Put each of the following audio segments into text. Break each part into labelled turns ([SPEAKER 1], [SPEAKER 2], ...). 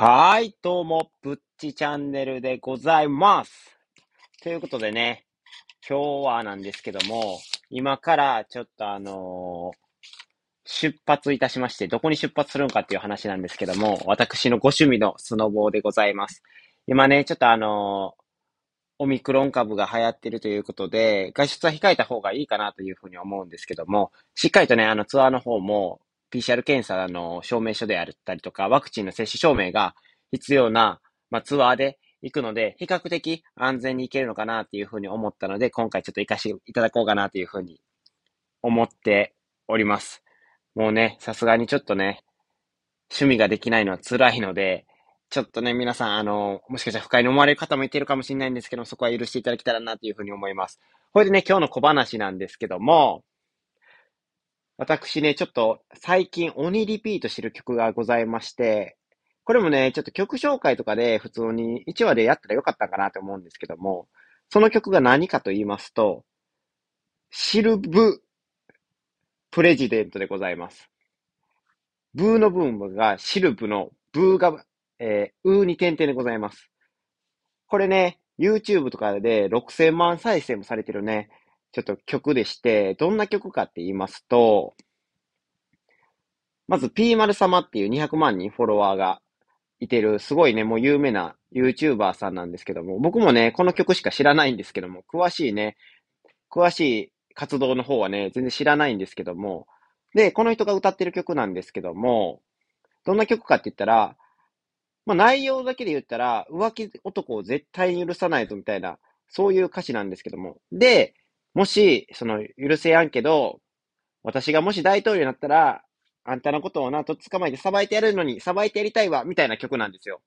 [SPEAKER 1] はい、どうも、ぶっちチャンネルでございます。ということでね、今日はなんですけども、今からちょっとあのー出発いたしまして、どこに出発するのかっていう話なんですけども、私のご趣味のスノボーでございます。今ね、ちょっとあのーオミクロン株が流行ってるということで、外出は控えた方がいいかなというふうに思うんですけども、しっかりとね、あのツアーの方も、PCR 検査の証明書であったりとか、ワクチンの接種証明が必要な、まあ、ツアーで行くので、比較的安全に行けるのかなっていうふうに思ったので、今回ちょっと行かせていただこうかなというふうに思っております。もうね、さすがにちょっとね、趣味ができないのは辛いので、ちょっとね、皆さん、あの、もしかしたら不快に思われる方もいてるかもしれないんですけど、そこは許していただけたらなというふうに思います。これでね、今日の小話なんですけども、私ね、ちょっと最近鬼リピートしてる曲がございまして、これもね、ちょっと曲紹介とかで普通に1話でやったらよかったかなと思うんですけども、その曲が何かと言いますと、シルブプレジデントでございます。ブーの部分がシルブのブーが、えー、ウーに点々でございます。これね、YouTube とかで6000万再生もされてるね、ちょっと曲でして、どんな曲かって言いますと、まず P 丸様っていう200万人フォロワーがいてる、すごいね、もう有名な YouTuber さんなんですけども、僕もね、この曲しか知らないんですけども、詳しいね、詳しい活動の方はね、全然知らないんですけども、で、この人が歌ってる曲なんですけども、どんな曲かって言ったら、まあ内容だけで言ったら、浮気男を絶対に許さないとみたいな、そういう歌詞なんですけども。で、もし、その、許せやんけど、私がもし大統領になったら、あんたのことをな、とっ捕まえて裁いてやるのに、裁いてやりたいわ、みたいな曲なんですよ。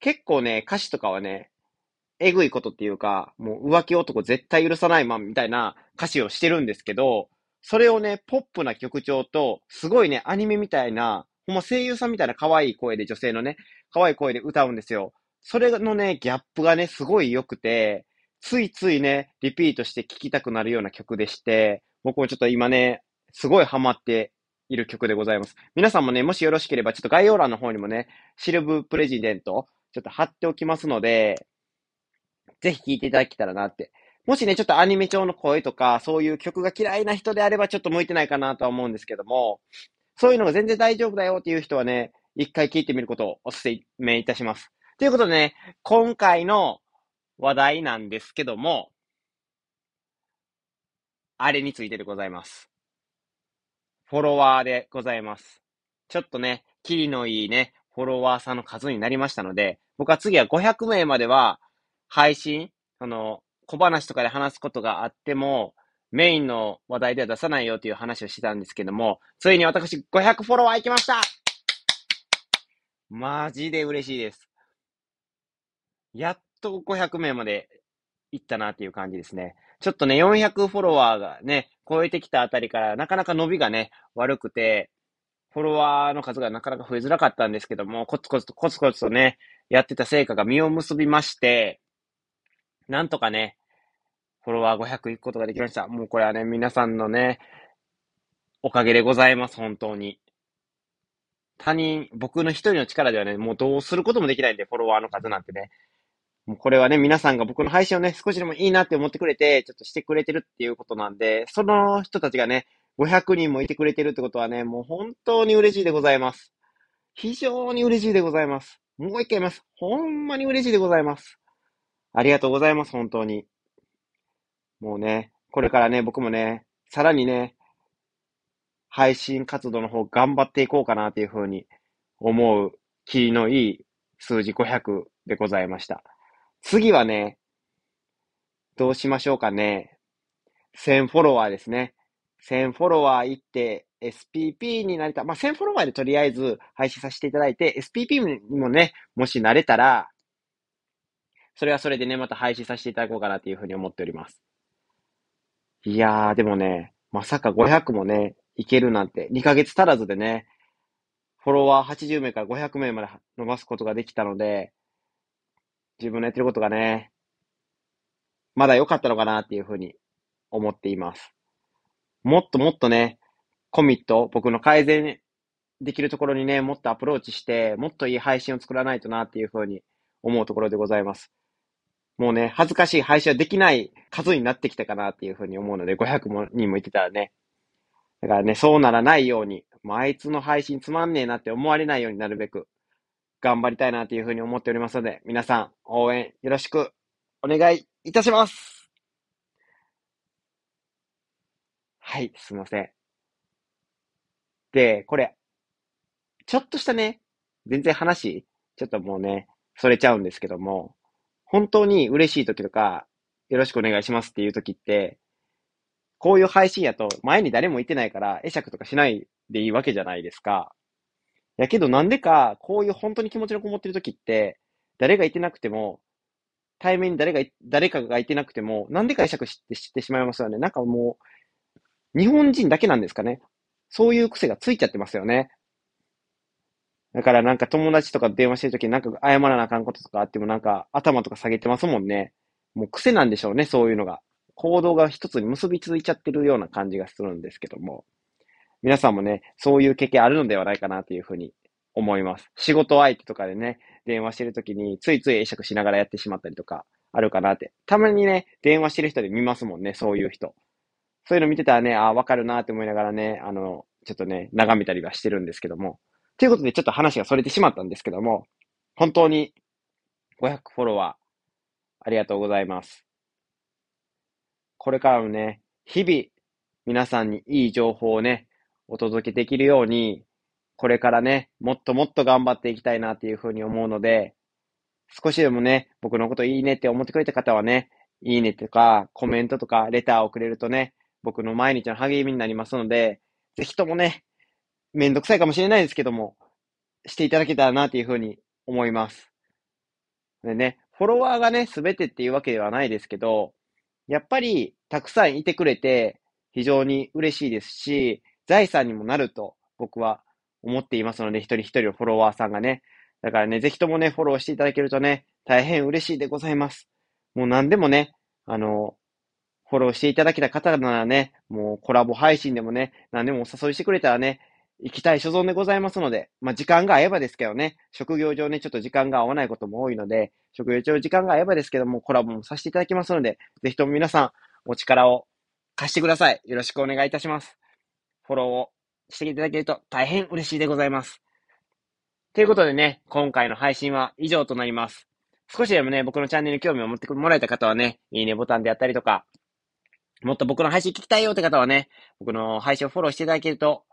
[SPEAKER 1] 結構ね、歌詞とかはね、えぐいことっていうか、もう浮気男絶対許さないまん、みたいな歌詞をしてるんですけど、それをね、ポップな曲調と、すごいね、アニメみたいな、ほんま声優さんみたいな可愛い声で、女性のね、可愛い声で歌うんですよ。それのね、ギャップがね、すごい良くて、ついついね、リピートして聴きたくなるような曲でして、僕もちょっと今ね、すごいハマっている曲でございます。皆さんもね、もしよろしければ、ちょっと概要欄の方にもね、シルブプレジデント、ちょっと貼っておきますので、ぜひ聴いていただけたらなって。もしね、ちょっとアニメ調の声とか、そういう曲が嫌いな人であれば、ちょっと向いてないかなとは思うんですけども、そういうのが全然大丈夫だよっていう人はね、一回聞いてみることをお勧めいたします。ということでね、今回の話題なんですけども、あれについてでございます。フォロワーでございます。ちょっとね、キリのいいね、フォロワーさんの数になりましたので、僕は次は500名までは配信、その、小話とかで話すことがあっても、メインの話題では出さないよという話をしてたんですけども、ついに私500フォロワー行きましたマジで嬉しいです。やっと500名まで行ったなっていう感じですね。ちょっとね、400フォロワーがね、超えてきたあたりから、なかなか伸びがね、悪くて、フォロワーの数がなかなか増えづらかったんですけども、コツコツとコツコツとね、やってた成果が実を結びまして、なんとかね、フォロワー500行くことができました。もうこれはね、皆さんのね、おかげでございます、本当に。他人、僕の一人の力ではね、もうどうすることもできないんで、フォロワーの数なんてね。もうこれはね、皆さんが僕の配信をね、少しでもいいなって思ってくれて、ちょっとしてくれてるっていうことなんで、その人たちがね、500人もいてくれてるってことはね、もう本当に嬉しいでございます。非常に嬉しいでございます。もう一回言います。ほんまに嬉しいでございます。ありがとうございます、本当に。もうね、これからね、僕もね、さらにね、配信活動の方頑張っていこうかなというふうに思う、キリのいい数字500でございました。次はね、どうしましょうかね。1000フォロワーですね。1000フォロワー行って SPP になりた。まあ、1000フォロワーでとりあえず配信させていただいて、SPP にもね、もしなれたら、それはそれでね、また配信させていただこうかなというふうに思っております。いやー、でもね、まさか500もね、いけるなんて、2ヶ月足らずでね、フォロワー80名から500名まで伸ばすことができたので、自分のやってることがね、まだ良かったのかなっていうふうに思っています。もっともっとね、コミット、僕の改善できるところにね、もっとアプローチして、もっといい配信を作らないとなっていうふうに思うところでございます。もうね、恥ずかしい配信はできない数になってきたかなっていうふうに思うので、500も人も言ってたらね。だからね、そうならないように、もうあいつの配信つまんねえなって思われないようになるべく、頑張りたいなっていうふうに思っておりますので、皆さん、応援よろしくお願いいたしますはい、すいません。で、これ、ちょっとしたね、全然話、ちょっともうね、それちゃうんですけども、本当に嬉しい時とか、よろしくお願いしますっていう時って、こういう配信やと前に誰もいてないから会釈とかしないでいいわけじゃないですか。やけどなんでか、こういう本当に気持ちのこもってる時って、誰がいてなくても、対面に誰が、誰かがいてなくても、なんでか会釈してしてしまいますよね。なんかもう、日本人だけなんですかね。そういう癖がついちゃってますよね。だからなんか友達とか電話してるときになんか謝らなあかんこととかあってもなんか頭とか下げてますもんね。もう癖なんでしょうね、そういうのが。行動が一つに結びついちゃってるような感じがするんですけども。皆さんもね、そういう経験あるのではないかなというふうに思います。仕事相手とかでね、電話してるときについつい会釈しながらやってしまったりとかあるかなって。たまにね、電話してる人で見ますもんね、そういう人。そういうの見てたらね、ああ、わかるなって思いながらね、あの、ちょっとね、眺めたりはしてるんですけども。ということで、ちょっと話が逸れてしまったんですけども、本当に500フォロワー、ありがとうございます。これからもね、日々、皆さんにいい情報をね、お届けできるように、これからね、もっともっと頑張っていきたいなっていうふうに思うので、少しでもね、僕のこといいねって思ってくれた方はね、いいねとか、コメントとか、レターをくれるとね、僕の毎日の励みになりますので、ぜひともね、めんどくさいかもしれないですけども、していただけたらなというふうに思います。でね、フォロワーがね、すべてっていうわけではないですけど、やっぱりたくさんいてくれて非常に嬉しいですし、財産にもなると僕は思っていますので、一人一人のフォロワーさんがね。だからね、ぜひともね、フォローしていただけるとね、大変嬉しいでございます。もう何でもね、あの、フォローしていただけた方ならね、もうコラボ配信でもね、何でもお誘いしてくれたらね、行きたい所存でございますので、まあ、時間が合えばですけどね、職業上ね、ちょっと時間が合わないことも多いので、職業上時間が合えばですけども、コラボもさせていただきますので、ぜひとも皆さん、お力を貸してください。よろしくお願いいたします。フォローをしていただけると大変嬉しいでございます。ということでね、今回の配信は以上となります。少しでもね、僕のチャンネルに興味を持ってもらえた方はね、いいねボタンであったりとか、もっと僕の配信聞きたいよって方はね、僕の配信をフォローしていただけると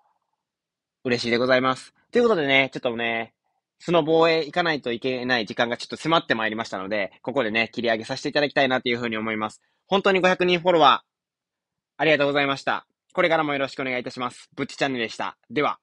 [SPEAKER 1] 嬉しいでございます。ということでね、ちょっとね、スノボーへ行かないといけない時間がちょっと迫ってまいりましたので、ここでね、切り上げさせていただきたいなというふうに思います。本当に500人フォロワー、ありがとうございました。これからもよろしくお願いいたします。ぶっちチャンネルでした。では。